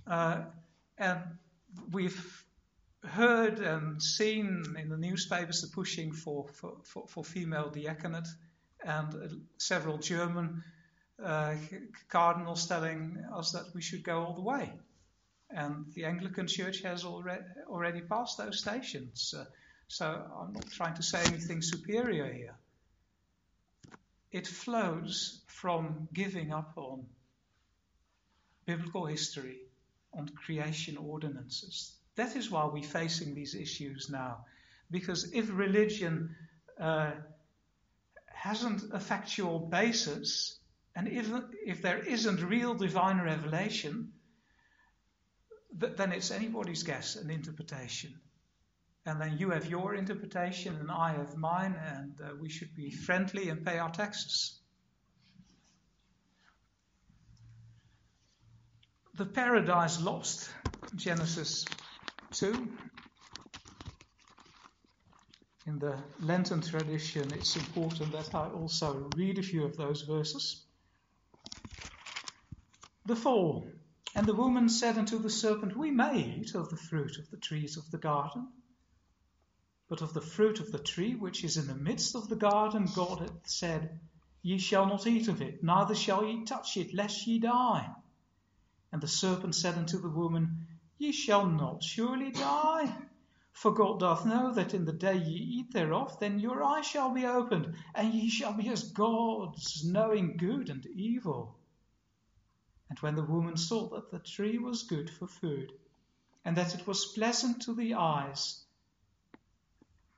Uh, and we've heard and seen in the newspapers the pushing for, for, for, for female diaconate and uh, several German uh, cardinals telling us that we should go all the way. And the Anglican Church has already, already passed those stations. Uh, so I'm not trying to say anything superior here it flows from giving up on biblical history, on creation ordinances. That is why we're facing these issues now. Because if religion uh, hasn't a factual basis, and if, if there isn't real divine revelation, th- then it's anybody's guess and interpretation and then you have your interpretation and I have mine, and uh, we should be friendly and pay our taxes. The paradise lost, Genesis 2. In the Lenten tradition, it's important that I also read a few of those verses. The fall. And the woman said unto the serpent, We may eat of the fruit of the trees of the garden. But of the fruit of the tree which is in the midst of the garden, God hath said, Ye shall not eat of it, neither shall ye touch it, lest ye die. And the serpent said unto the woman, Ye shall not surely die. For God doth know that in the day ye eat thereof, then your eyes shall be opened, and ye shall be as gods, knowing good and evil. And when the woman saw that the tree was good for food, and that it was pleasant to the eyes,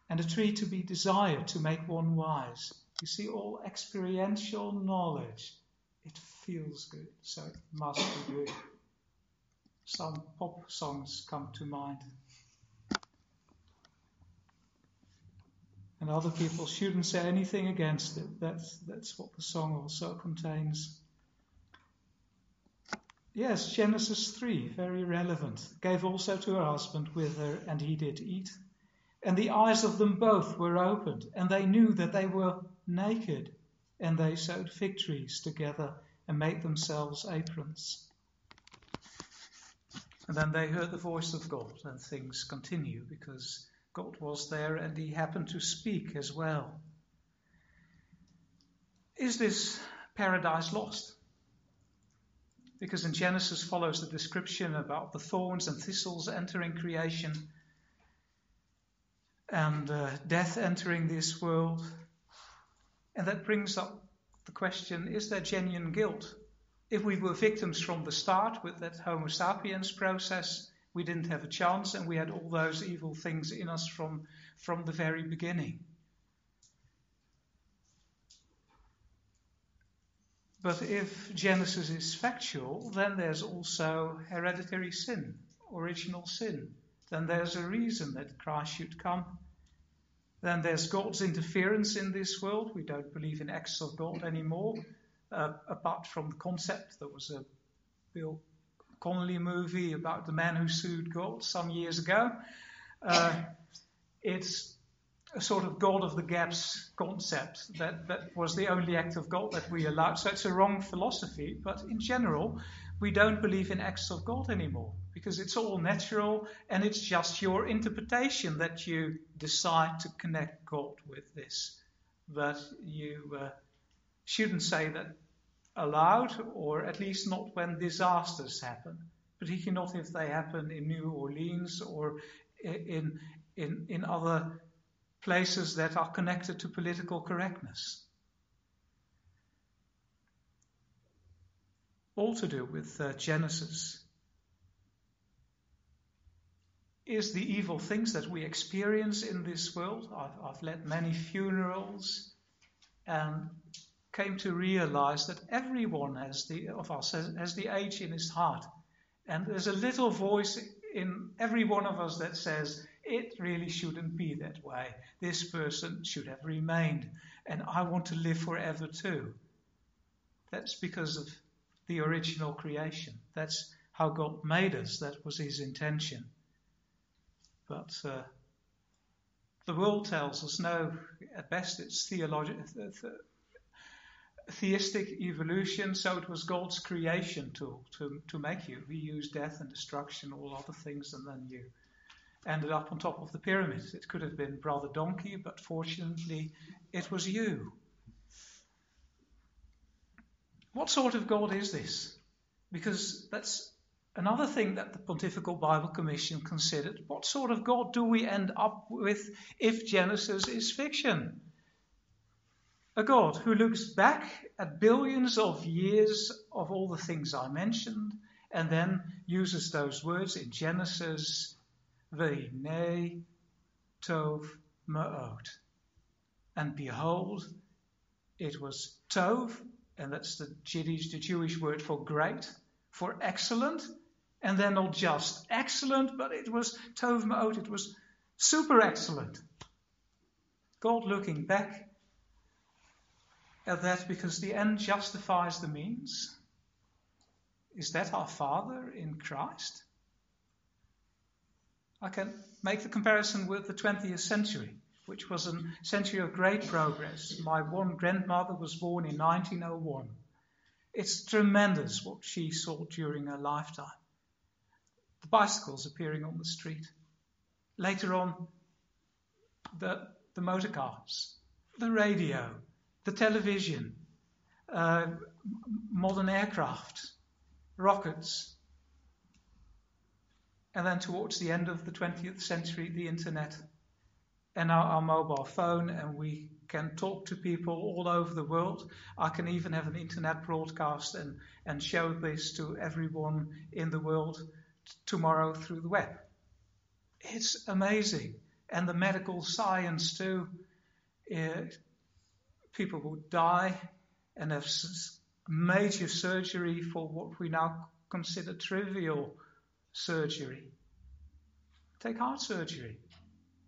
and a tree to be desired to make one wise, you see, all experiential knowledge, it feels good, so it must be good. Some pop songs come to mind. and other people shouldn't say anything against it. That's, that's what the song also contains. Yes, Genesis 3, very relevant. Gave also to her husband with her, and he did eat. And the eyes of them both were opened, and they knew that they were naked. And they sewed fig trees together and made themselves aprons. And then they heard the voice of God, and things continue because God was there and he happened to speak as well. Is this paradise lost? Because in Genesis follows the description about the thorns and thistles entering creation and uh, death entering this world. And that brings up the question is there genuine guilt? If we were victims from the start with that Homo sapiens process, we didn't have a chance and we had all those evil things in us from, from the very beginning. But if Genesis is factual, then there's also hereditary sin, original sin. Then there's a reason that Christ should come. Then there's God's interference in this world. We don't believe in acts of God anymore, apart from the concept. There was a Billy Connolly movie about the man who sued God some years ago. Uh, it's a sort of God of the gaps concept that, that was the only act of God that we allowed. So it's a wrong philosophy, but in general, we don't believe in acts of God anymore because it's all natural and it's just your interpretation that you decide to connect God with this. But you uh, shouldn't say that allowed, or at least not when disasters happen, particularly not if they happen in New Orleans or in, in, in other places that are connected to political correctness. All to do with uh, Genesis. Is the evil things that we experience in this world? I've, I've led many funerals, and came to realize that everyone has the, of us has, has the age in his heart. And there's a little voice in every one of us that says, it really shouldn't be that way. This person should have remained. And I want to live forever too. That's because of the original creation. That's how God made us. That was his intention. But uh, the world tells us no, at best it's theological theistic evolution, so it was God's creation tool to, to make you. We use death and destruction, all other things, and then you ended up on top of the pyramid. It could have been Brother Donkey, but fortunately it was you. What sort of God is this? Because that's another thing that the Pontifical Bible Commission considered. What sort of God do we end up with if Genesis is fiction? A God who looks back at billions of years of all the things I mentioned and then uses those words in Genesis, Vehine, Tov, Ma'ot. And behold, it was Tov, and that's the Yiddish, the Jewish word for great, for excellent, and then not just excellent, but it was Tov Ma'ot, it was super excellent. God looking back at that because the end justifies the means? Is that our Father in Christ? I can make the comparison with the 20th century, which was a century of great progress. My one grandmother was born in 1901. It's tremendous what she saw during her lifetime. The bicycles appearing on the street. Later on, the, the motor cars, the radio, the television, uh, modern aircraft, rockets, And then towards the end of the 20th century, the internet and our, our, mobile phone, and we can talk to people all over the world. I can even have an internet broadcast and, and show this to everyone in the world t- tomorrow through the web. It's amazing. And the medical science, too. Uh, people would die and have major surgery for what we now consider trivial surgery. Take heart surgery.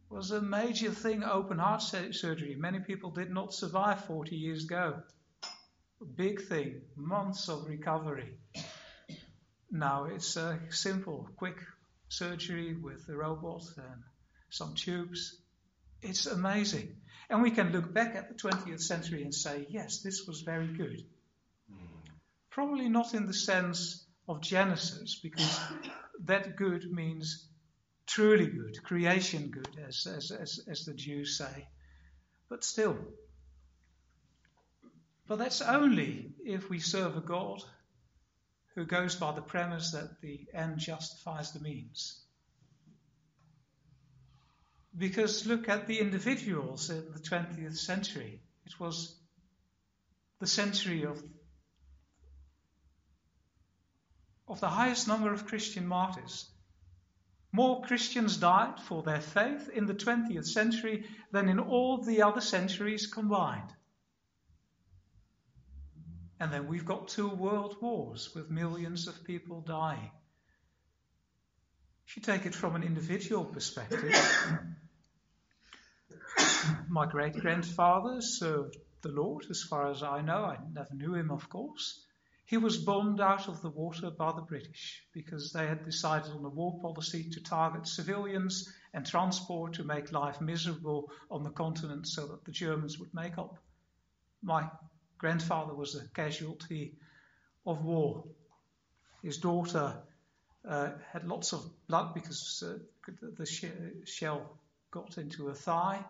It was a major thing, open heart surgery. Many people did not survive 40 years ago. Big thing, months of recovery. Now it's a simple, quick surgery with a robot and some tubes. It's amazing. And we can look back at the 20th century and say, yes, this was very good. Hmm. Probably not in the sense of Genesis, because that good means truly good, creation good, as, as, as, as the Jews say. But still. But that's only if we serve a God who goes by the premise that the end justifies the means. Because look at the individuals in the 20th century. It was the century of, of the highest number of Christian martyrs. More Christians died for their faith in the 20th century than in all the other centuries combined. And then we've got two world wars with millions of people dying. If you take it from an individual perspective, my great grandfather served the Lord, as far as I know. I never knew him, of course. He was bombed out of the water by the British because they had decided on a war policy to target civilians and transport to make life miserable on the continent so that the Germans would make up. My grandfather was a casualty of war. His daughter uh, had lots of blood because uh, the shell got into her thigh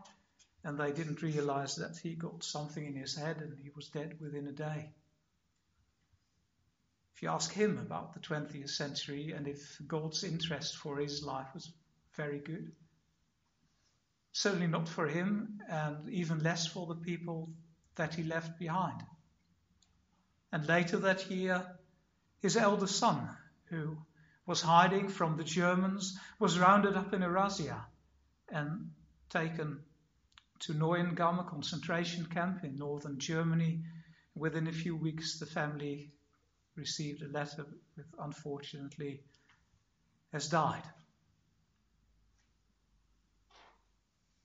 and they didn't realize that he got something in his head and he was dead within a day. If you ask him about the 20th century and if God's interest for his life was very good, certainly not for him and even less for the people that he left behind. And later that year, his elder son, who was hiding from the Germans, was rounded up in a razzia and taken to Neuengamme concentration camp in northern Germany. Within a few weeks, the family received a letter with, unfortunately, has died.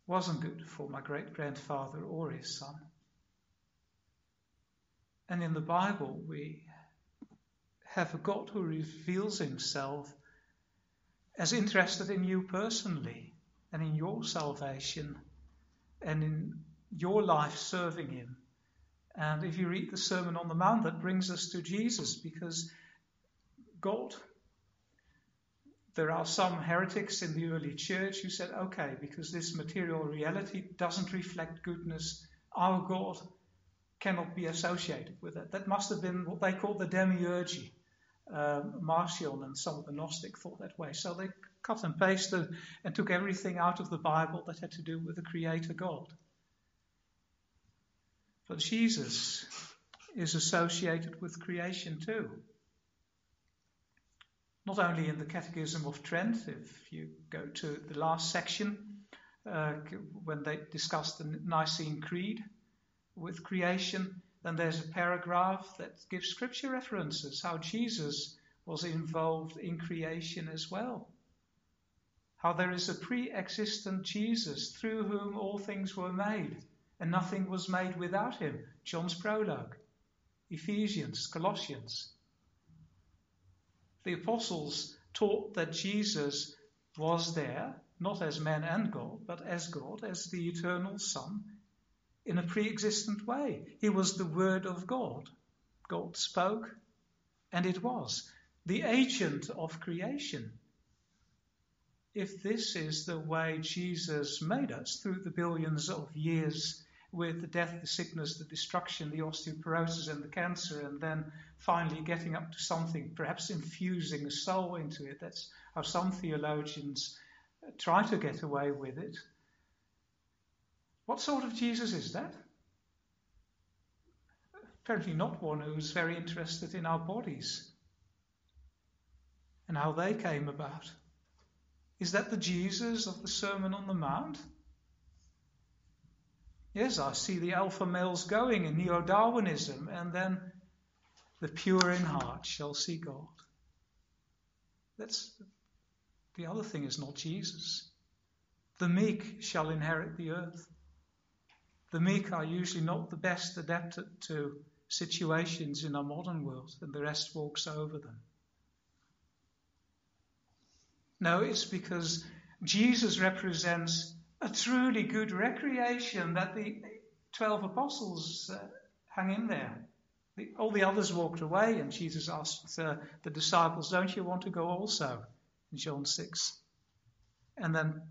Wasn't good for my great grandfather or his son. And in the Bible, we have a God who reveals himself as interested in you personally and in your salvation and in your life serving Him. And if you read the Sermon on the Mount, that brings us to Jesus because God, there are some heretics in the early church who said, okay, because this material reality doesn't reflect goodness, our God cannot be associated with it. That must have been what they called the demiurgy. Um, Marcion and some of the Gnostic thought that way. So they cut and pasted and took everything out of the Bible that had to do with the Creator God. But Jesus is associated with creation too. Not only in the Catechism of Trent, if you go to the last section, uh, when they discuss the Nicene Creed with creation, then there's a paragraph that gives scripture references how Jesus was involved in creation as well how there is a pre existent Jesus through whom all things were made, and nothing was made without him. John's prologue, Ephesians, Colossians. The apostles taught that Jesus was there, not as man and God, but as God, as the eternal Son, in a pre existent way. He was the Word of God. God spoke, and it was. The agent of creation if this is the way Jesus made us through the billions of years with the death, the sickness, the destruction, the osteoporosis, and the cancer, and then finally getting up to something, perhaps infusing a soul into it. That's how some theologians try to get away with it. What sort of Jesus is that? Apparently, not one who's very interested in our bodies and how they came about. Is that the Jesus of the Sermon on the Mount? Yes, I see the alpha males going in neo Darwinism, and then the pure in heart shall see God. That's the other thing is not Jesus. The meek shall inherit the earth. The meek are usually not the best adapted to situations in our modern world, and the rest walks over them. No, it's because Jesus represents a truly good recreation that the 12 apostles uh, hung in there. The, all the others walked away, and Jesus asked uh, the disciples, Don't you want to go also? In John 6. And then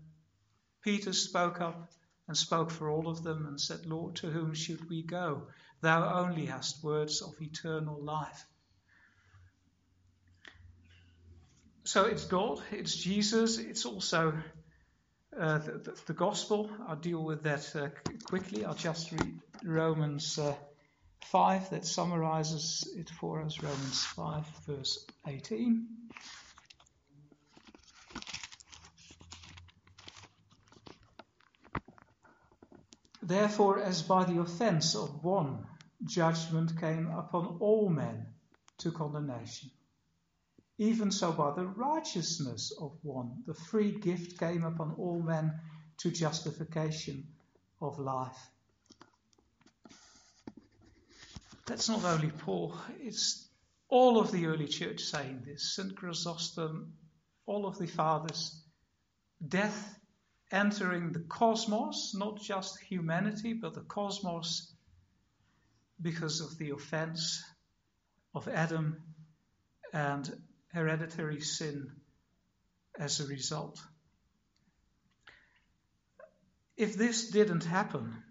Peter spoke up and spoke for all of them and said, Lord, to whom should we go? Thou only hast words of eternal life. So it's God, it's Jesus, it's also uh, the, the, gospel. I'll deal with that uh, quickly. I'll just read Romans uh, 5 that summarizes it for us. Romans 5, verse 18. Therefore, as by the offense of one, judgment came upon all men to condemnation even so, by the righteousness of one, the free gift came upon all men to justification of life. That's not only Paul, it's all of the early church saying this. St. Chrysostom, all of the fathers. Death entering the cosmos, not just humanity, but the cosmos, because of the offense of Adam and hereditary sin as a result. If this didn't happen,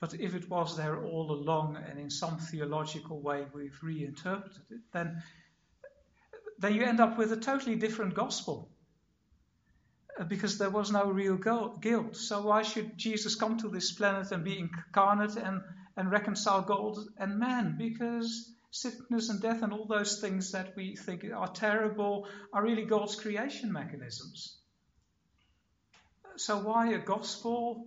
but if it was there all along and in some theological way we've reinterpreted it, then, then you end up with a totally different gospel. Uh, because there was no real guilt. So why should Jesus come to this planet and be incarnate and, and reconcile God and man? Because sickness and death and all those things that we think are terrible are really God's creation mechanisms. So, why a gospel?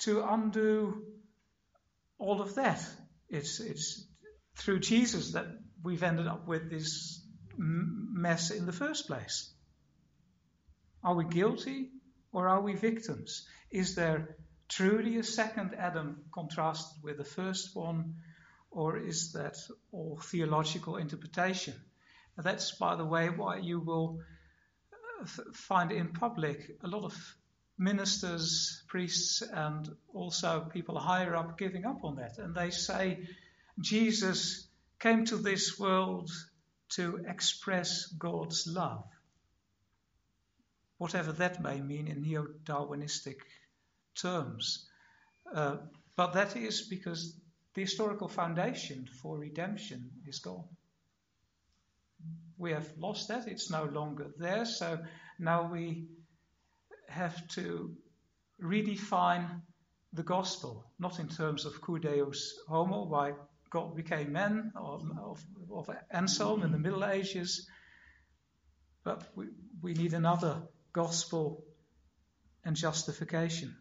To undo all of that. It's, it's through Jesus that we've ended up with this mess in the first place. Are we guilty or are we victims? Is there truly a second Adam contrasted with the first one, or is that all theological interpretation? That's, by the way, why you will uh, find in public a lot of ministers, priests, and also people higher up giving up on that. And they say Jesus came to this world to express God's love, whatever that may mean in neo Darwinistic terms. Uh, but that is because the historical foundation for redemption is gone. We have lost that, it's no longer there, so now we have to redefine the gospel, not in terms of Cur Deus Homo, why God became man, of, of, of Anselm in the Middle Ages, but we, we need another gospel and justification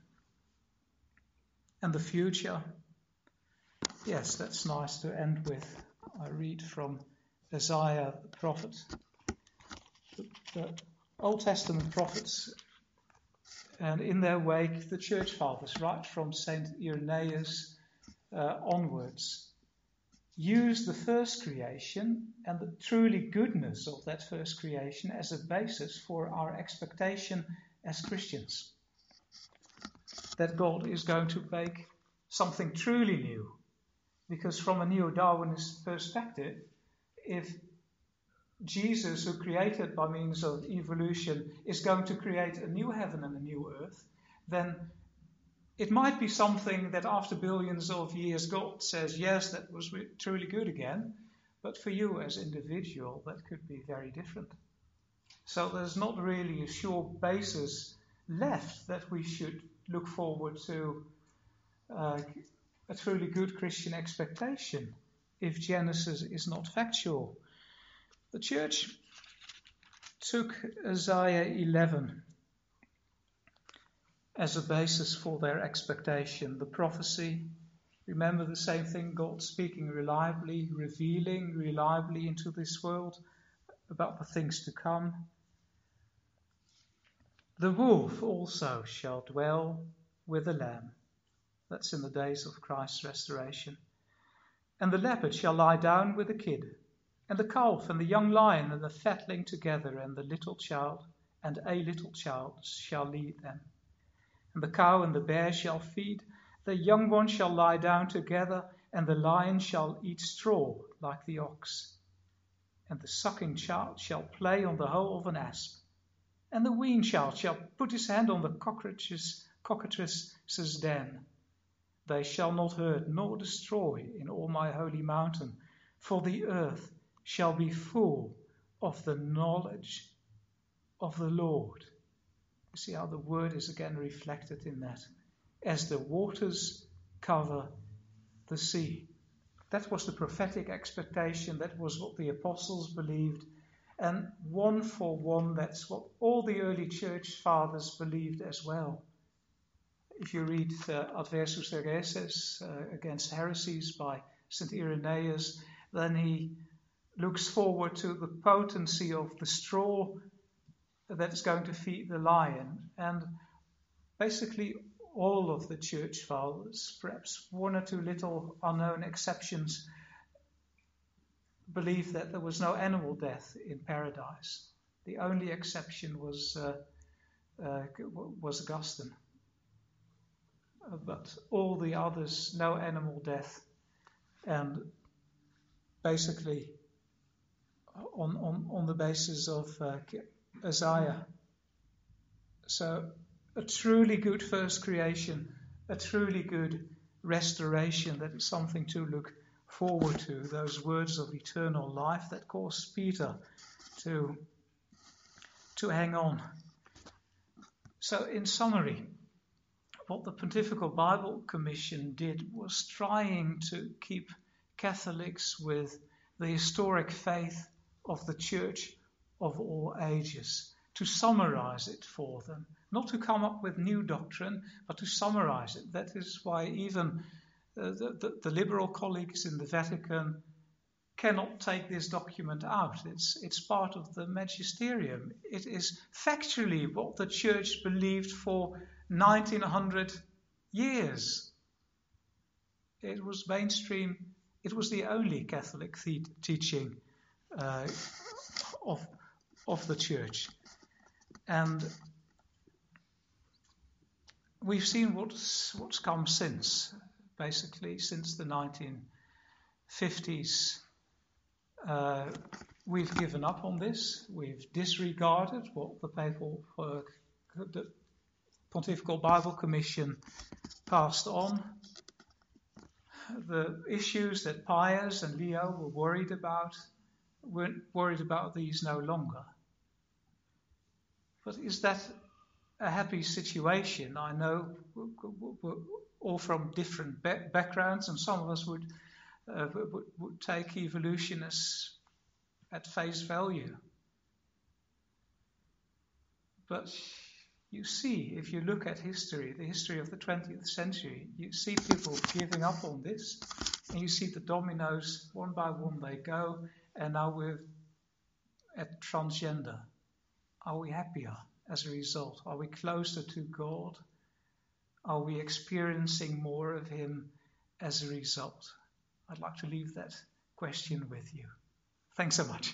and the future. Yes, that's nice to end with. I read from Isaiah the prophet. The, Old Testament prophets, and in their wake, the church fathers, right from Saint Irenaeus uh, onwards, use the first creation and the truly goodness of that first creation as a basis for our expectation as Christians that God is going to make something truly new. Because from a neo Darwinist perspective, if Jesus, who created by means of evolution, is going to create a new heaven and a new earth, then it might be something that after billions of years God says, yes, that was truly good again, but for you as individual, that could be very different. So there's not really a sure basis left that we should look forward to uh, a truly good Christian expectation if Genesis is not factual. The church took Isaiah 11 as a basis for their expectation. The prophecy, remember the same thing God speaking reliably, revealing reliably into this world about the things to come. The wolf also shall dwell with the lamb. That's in the days of Christ's restoration. And the leopard shall lie down with the kid, and the calf and the young lion and the fatling together, and the little child and a little child shall lead them. And the cow and the bear shall feed, the young one shall lie down together, and the lion shall eat straw like the ox. And the sucking child shall play on the hole of an asp, and the weaned child shall put his hand on the cockatrice's den. They shall not hurt nor destroy in all my holy mountain, for the earth shall be full of the knowledge of the Lord. See how the word is again reflected in that. As the waters cover the sea. That was the prophetic expectation. That was what the apostles believed. And one for one, that's what all the early church fathers believed as well. If you read uh, Adversus Haereses uh, against heresies by St. Irenaeus, then he looks forward to the potency of the straw that's going to feed the lion. And basically, all of the church fathers, perhaps one or two little unknown exceptions, believe that there was no animal death in paradise. The only exception was uh, uh, was Augustine. Uh, but all the others, no animal death, and basically on on on the basis of uh, Isaiah. So, a truly good first creation, a truly good restoration that is something to look forward to. Those words of eternal life that caused Peter to, to hang on. So, in summary, what the Pontifical Bible Commission did was trying to keep Catholics with the historic faith of the Church of all ages, to summarize it for them, not to come up with new doctrine, but to summarize it. That is why even uh, the, the, the, liberal colleagues in the Vatican cannot take this document out. It's, it's part of the magisterium. It is factually what the church believed for 1900 years. It was mainstream, it was the only Catholic the- teaching uh, of, of the church. And we've seen what's, what's come since, basically, since the 1950s. Uh, we've given up on this. We've disregarded what the papal, uh, the Pontifical Bible Commission passed on. The issues that Pius and Leo were worried about, weren't worried about these no longer. But is that a happy situation? I know we're all from different backgrounds, and some of us would, uh, would, would take evolutionists at face value. But you see, if you look at history, the history of the 20th century, you see people giving up on this, and you see the dominoes, one by one they go, and now we're at transgender. Are we happier as a result? Are we closer to God? Are we experiencing more of Him as a result? I'd like to leave that question with you. Thanks so much.